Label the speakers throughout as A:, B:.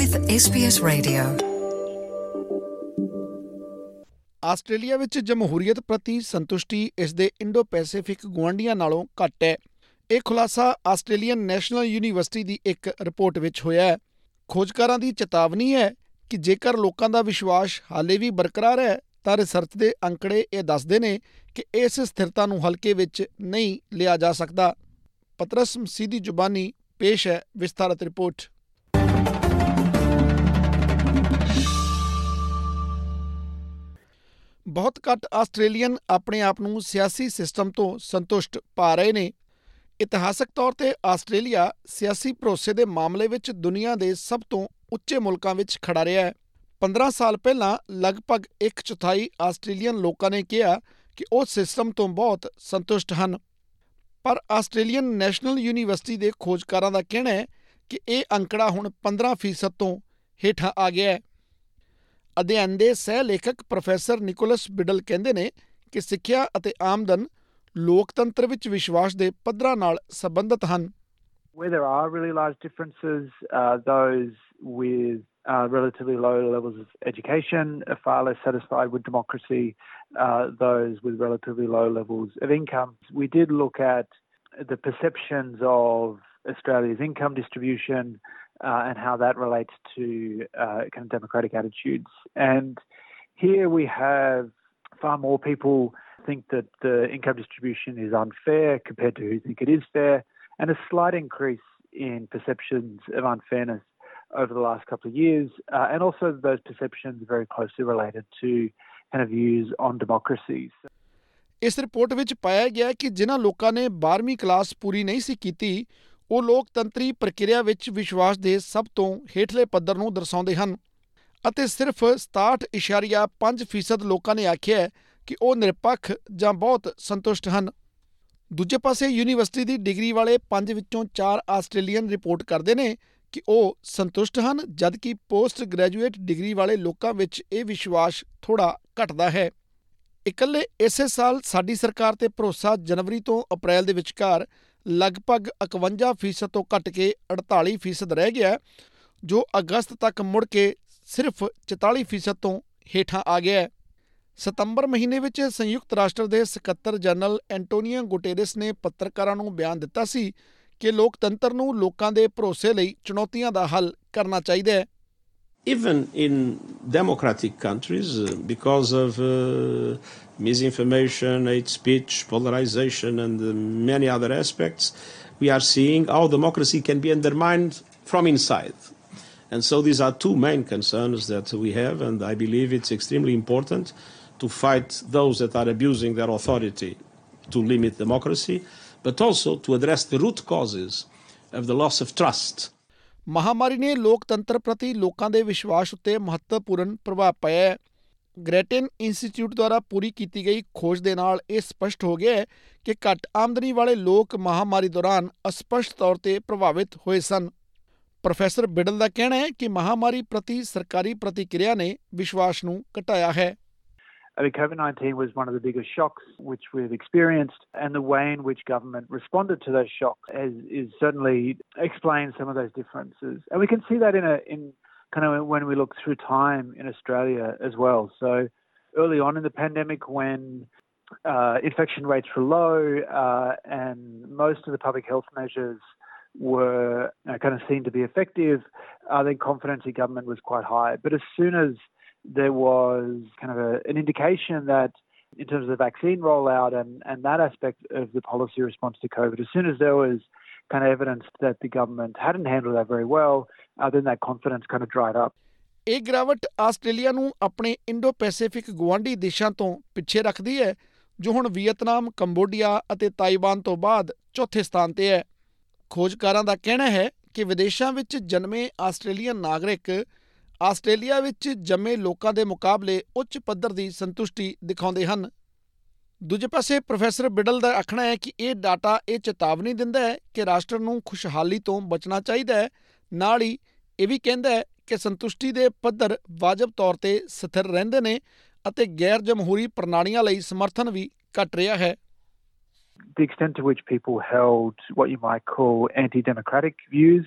A: with SBS Radio.
B: Australia ਵਿੱਚ ਜਮਹੂਰੀਅਤ ਪ੍ਰਤੀ ਸੰਤੁਸ਼ਟੀ ਇਸ ਦੇ ਇੰਡੋ ਪੈਸੀਫਿਕ ਗੁਆਂਢੀਆਂ ਨਾਲੋਂ ਘੱਟ ਹੈ। ਇਹ ਖੁਲਾਸਾ ਆਸਟ੍ਰੇਲੀਅਨ ਨੈਸ਼ਨਲ ਯੂਨੀਵਰਸਿਟੀ ਦੀ ਇੱਕ ਰਿਪੋਰਟ ਵਿੱਚ ਹੋਇਆ ਹੈ। ਖੋਜਕਾਰਾਂ ਦੀ ਚੇਤਾਵਨੀ ਹੈ ਕਿ ਜੇਕਰ ਲੋਕਾਂ ਦਾ ਵਿਸ਼ਵਾਸ ਹਾਲੇ ਵੀ ਬਰਕਰਾਰ ਹੈ, ਤਾਂ ਰਿਸਰਚ ਦੇ ਅੰਕੜੇ ਇਹ ਦੱਸਦੇ ਨੇ ਕਿ ਇਸ ਸਥਿਰਤਾ ਨੂੰ ਹਲਕੇ ਵਿੱਚ ਨਹੀਂ ਲਿਆ ਜਾ ਸਕਦਾ। ਪਤਰਸ ਮਸੀਹ ਦੀ ਜ਼ੁਬਾਨੀ ਪੇਸ਼ ਹੈ ਵਿਸਥਾਰਤ ਰਿਪੋਰਟ। ਬਹੁਤ ਘੱਟ ਆਸਟ੍ਰੇਲੀਅਨ ਆਪਣੇ ਆਪ ਨੂੰ ਸਿਆਸੀ ਸਿਸਟਮ ਤੋਂ ਸੰਤੁਸ਼ਟ ਪਾ ਰਹੇ ਨੇ। ਇਤਿਹਾਸਕ ਤੌਰ ਤੇ ਆਸਟ੍ਰੇਲੀਆ ਸਿਆਸੀ ਭਰੋਸੇ ਦੇ ਮਾਮਲੇ ਵਿੱਚ ਦੁਨੀਆ ਦੇ ਸਭ ਤੋਂ ਉੱਚੇ ਮੁਲਕਾਂ ਵਿੱਚ ਖੜਾ ਰਿਹਾ ਹੈ। 15 ਸਾਲ ਪਹਿਲਾਂ ਲਗਭਗ ਇੱਕ ਚੌਥਾਈ ਆਸਟ੍ਰੇਲੀਅਨ ਲੋਕਾਂ ਨੇ ਕਿਹਾ ਕਿ ਉਹ ਸਿਸਟਮ ਤੋਂ ਬਹੁਤ ਸੰਤੁਸ਼ਟ ਹਨ। ਪਰ ਆਸਟ੍ਰੇਲੀਅਨ ਨੈਸ਼ਨਲ ਯੂਨੀਵਰਸਿਟੀ ਦੇ ਖੋਜਕਾਰਾਂ ਦਾ ਕਹਿਣਾ ਹੈ ਕਿ ਇਹ ਅੰਕੜਾ ਹੁਣ 15% ਤੋਂ ਹੇਠਾਂ ਆ ਗਿਆ ਹੈ। ਅਧਿਐਨ ਦੇ ਸਹਿ ਲੇਖਕ ਪ੍ਰੋਫੈਸਰ ਨਿਕੋਲਸ ਬਿਡਲ ਕਹਿੰਦੇ ਨੇ ਕਿ ਸਿੱਖਿਆ ਅਤੇ ਆਮਦਨ ਲੋਕਤੰਤਰ ਵਿੱਚ ਵਿਸ਼ਵਾਸ ਦੇ ਪੱਧਰਾਂ ਨਾਲ ਸੰਬੰਧਿਤ ਹਨ
C: Where there are really large differences, uh, those with uh, relatively low levels of education are far less satisfied with democracy. Uh, those with relatively low levels of income. We did look at the perceptions of Australia's income distribution uh, and how that relates to uh, kind of democratic attitudes. And here we have far more people think that the income distribution is unfair compared to who think it is fair, and a slight increase in perceptions of unfairness over the last couple of years. Uh, and also, those perceptions are very closely related to kind of views on democracy.
B: ਇਸ report ਵਿੱਚ ਪਾਇਆ ਗਿਆ ਕਿ ਜਿਨ੍ਹਾਂ ਲੋਕਾਂ ਨੇ 12ਵੀਂ class ਪੂਰੀ ਨਹੀਂ ਸੀ ਕੀਤੀ ਉਹ ਲੋਕਤੰਤਰੀ ਪ੍ਰਕਿਰਿਆ ਵਿੱਚ ਵਿਸ਼ਵਾਸ ਦੇ ਸਭ ਤੋਂ ਹੇਠਲੇ ਪੱਧਰ ਨੂੰ ਦਰਸਾਉਂਦੇ ਹਨ ਅਤੇ ਸਿਰਫ 67.5% ਲੋਕਾਂ ਨੇ ਆਖਿਆ ਕਿ ਉਹ ਨਿਰਪੱਖ ਜਾਂ ਬਹੁਤ ਸੰਤੁਸ਼ਟ ਹਨ। ਦੂਜੇ ਪਾਸੇ ਯੂਨੀਵਰਸਿਟੀ ਦੀ ਡਿਗਰੀ ਵਾਲੇ 5 ਵਿੱਚੋਂ 4 ਆਸਟ੍ਰੇਲੀਅਨ ਰਿਪੋਰਟ ਕਰਦੇ ਨੇ ਕਿ ਉਹ ਸੰਤੁਸ਼ਟ ਹਨ, ਜਦਕਿ ਪੋਸਟ ਗ੍ਰੈਜੂਏਟ ਡਿਗਰੀ ਵਾਲੇ ਲੋਕਾਂ ਵਿੱਚ ਇਹ ਵਿਸ਼ਵਾਸ ਥੋੜਾ ਘਟਦਾ ਹੈ। ਇਕੱਲੇ ਇਸੇ ਸਾਲ ਸਾਡੀ ਸਰਕਾਰ ਤੇ ਭਰੋਸਾ ਜਨਵਰੀ ਤੋਂ ਅਪ੍ਰੈਲ ਦੇ ਵਿਚਕਾਰ ਲਗਭਗ 51% ਤੋਂ ਘਟ ਕੇ 48% ਰਹਿ ਗਿਆ ਜੋ ਅਗਸਤ ਤੱਕ ਮੁੜ ਕੇ ਸਿਰਫ 44% ਤੋਂ ਹੇਠਾਂ ਆ ਗਿਆ ਹੈ। ਸਤੰਬਰ ਮਹੀਨੇ ਵਿੱਚ ਸੰਯੁਕਤ ਰਾਸ਼ਟਰ ਦੇ ਸਕੱਤਰ ਜਨਰਲ ਐਂਟੋਨੀਓ ਗੁਟੇਰਸ ਨੇ ਪੱਤਰਕਾਰਾਂ ਨੂੰ ਬਿਆਨ ਦਿੱਤਾ ਸੀ ਕਿ ਲੋਕਤੰਤਰ ਨੂੰ ਲੋਕਾਂ ਦੇ ਭਰੋਸੇ ਲਈ ਚੁਣੌਤੀਆਂ ਦਾ ਹੱਲ ਕਰਨਾ ਚਾਹੀਦਾ ਹੈ।
D: Even in democratic countries, uh, because of uh, misinformation, hate speech, polarization, and uh, many other aspects, we are seeing how democracy can be undermined from inside. And so these are two main concerns that we have, and I believe it's extremely important to fight those that are abusing their authority to limit democracy, but also to address the root causes of the loss of trust.
B: ਮਹਾਮਾਰੀ ਨੇ ਲੋਕਤੰਤਰ ਪ੍ਰਤੀ ਲੋਕਾਂ ਦੇ ਵਿਸ਼ਵਾਸ ਉੱਤੇ ਮਹੱਤਵਪੂਰਨ ਪ੍ਰਭਾਵ ਪਾਇਆ ਹੈ। ਗ੍ਰੈਟਨ ਇੰਸਟੀਚਿਊਟ ਦੁਆਰਾ ਪੂਰੀ ਕੀਤੀ ਗਈ ਖੋਜ ਦੇ ਨਾਲ ਇਹ ਸਪਸ਼ਟ ਹੋ ਗਿਆ ਹੈ ਕਿ ਘੱਟ ਆਮਦਨੀ ਵਾਲੇ ਲੋਕ ਮਹਾਮਾਰੀ ਦੌਰਾਨ ਅਸਪਸ਼ਟ ਤੌਰ ਤੇ ਪ੍ਰਭਾਵਿਤ ਹੋਏ ਸਨ। ਪ੍ਰੋਫੈਸਰ ਬਿਡਲ ਦਾ ਕਹਿਣਾ ਹੈ ਕਿ ਮਹਾਮਾਰੀ ਪ੍ਰਤੀ ਸਰਕਾਰੀ ਪ੍ਰਤੀਕਿਰਿਆ ਨੇ ਵਿਸ਼ਵਾਸ ਨੂੰ ਘਟਾਇਆ ਹੈ।
C: I mean, COVID 19 was one of the biggest shocks which we've experienced, and the way in which government responded to those shocks is, is certainly explains some of those differences. And we can see that in a in kind of when we look through time in Australia as well. So early on in the pandemic, when uh, infection rates were low uh, and most of the public health measures were you know, kind of seen to be effective, uh, then confidence in government was quite high. But as soon as there was kind of a, an indication that in terms of the vaccine rollout and, and that aspect of the policy response to COVID, as soon as there was kind of evidence that the government hadn't handled that very well, uh, then that confidence kind of dried up.
B: ਇਹ ਗਿਰਾਵਟ Australia ਨੂੰ ਆਪਣੇ Indo Pacific ਗੁਆਂਢੀ ਦੇਸ਼ਾਂ ਤੋਂ ਪਿੱਛੇ ਰੱਖਦੀ ਹੈ ਜੋ ਹੁਣ ਵੀਅਤਨਾਮ, ਕੰਬੋਡੀਆ ਅਤੇ ਤਾਈਵਾਨ ਤੋਂ ਬਾਅਦ ਚੌਥੇ ਸਥਾਨ ਤੇ ਹੈ। ਖੋਜਕਾਰਾਂ ਦਾ ਕਹਿਣਾ ਹੈ ਕਿ ਵਿਦੇਸ਼ਾਂ ਵਿੱਚ ਜਨਮੇ ਆਸਟ੍ਰੇਲੀਅਨ ਨਾਗਰਿਕ ਆਸਟ੍ਰੇਲੀਆ ਵਿੱਚ ਜੰਮੇ ਲੋਕਾਂ ਦੇ ਮੁਕਾਬਲੇ ਉੱਚ ਪੱਧਰ ਦੀ ਸੰਤੁਸ਼ਟੀ ਦਿਖਾਉਂਦੇ ਹਨ। ਦੂਜੇ ਪਾਸੇ ਪ੍ਰੋਫੈਸਰ ਬਿਡਲ ਦਾ ਆਖਣਾ ਹੈ ਕਿ ਇਹ ਡਾਟਾ ਇਹ ਚੇਤਾਵਨੀ ਦਿੰਦਾ ਹੈ ਕਿ ਰਾਸ਼ਟਰ ਨੂੰ ਖੁਸ਼ਹਾਲੀ ਤੋਂ ਬਚਣਾ ਚਾਹੀਦਾ ਹੈ। ਨਾਲ ਹੀ ਇਹ ਵੀ ਕਹਿੰਦਾ ਹੈ ਕਿ ਸੰਤੁਸ਼ਟੀ ਦੇ ਪੱਧਰ ਵਾਜਬ ਤੌਰ ਤੇ ਸਥਿਰ ਰਹਿੰਦੇ ਨੇ ਅਤੇ ਗੈਰ ਜਮਹੂਰੀ ਪ੍ਰਣਾਲੀਆਂ ਲਈ ਸਮਰਥਨ ਵੀ ਘਟ ਰਿਹਾ ਹੈ।
C: The extent to which people held what you might call anti democratic views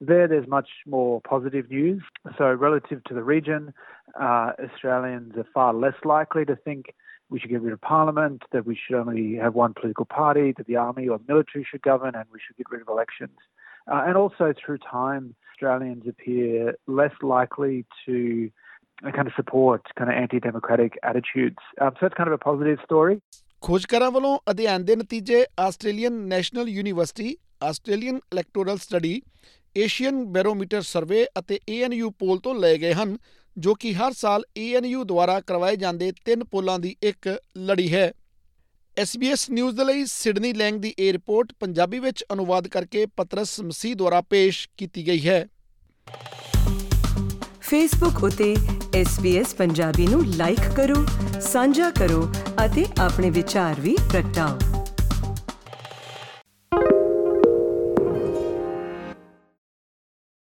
C: There, there's much more positive news. So, relative to the region, uh, Australians are far less likely to think we should get rid of parliament, that we should only have one political party, that the army or military should govern, and we should get rid of elections. Uh, and also, through time, Australians appear less likely to uh, kind of support kind of anti-democratic attitudes. Um, so it's kind of a positive story.
B: ਖੋਜਕਾਰਾਂ ਵੱਲੋਂ ਅਧਿਐਨ ਦੇ ਨਤੀਜੇ Australian National University Australian electoral study Asian barometer survey ਅਤੇ ANU poll ਤੋਂ ਲਏ ਗਏ ਹਨ, ਜੋ ਕਿ ਹਰ ਸਾਲ ANU ਦੁਆਰਾ ਕਰਵਾਏ ਜਾਂਦੇ ਤਿੰਨ ਪੋਲਾਂ ਦੀ ਇੱਕ ਲੜੀ ਹੈ। SBS ਨਿਊਜ਼ ਦੇ ਲਈ ਸਿਡਨੀ ਲੈਂਗ ਦੀ ਇਹ ਰਿਪੋਰਟ ਪੰਜਾਬੀ ਵਿੱਚ ਅਨੁਵਾਦ ਕਰਕੇ ਪਤਰਸ ਮਸੀਹ ਦੁਆਰਾ ਪੇਸ਼ ਕੀਤੀ ਗਈ ਹੈ।
A: ਫੇਸਬੁੱਕ ਉਤੇ SBS ਪੰਜਾਬੀ ਨੂੰ ਲਾਈਕ ਕਰੋ, ਸਾਂਝਾ ਕਰੋ ਅਤੇ ਆਪਣੇ ਵਿਚਾਰ ਵੀ ਪ੍ਰਗਟਾਓ।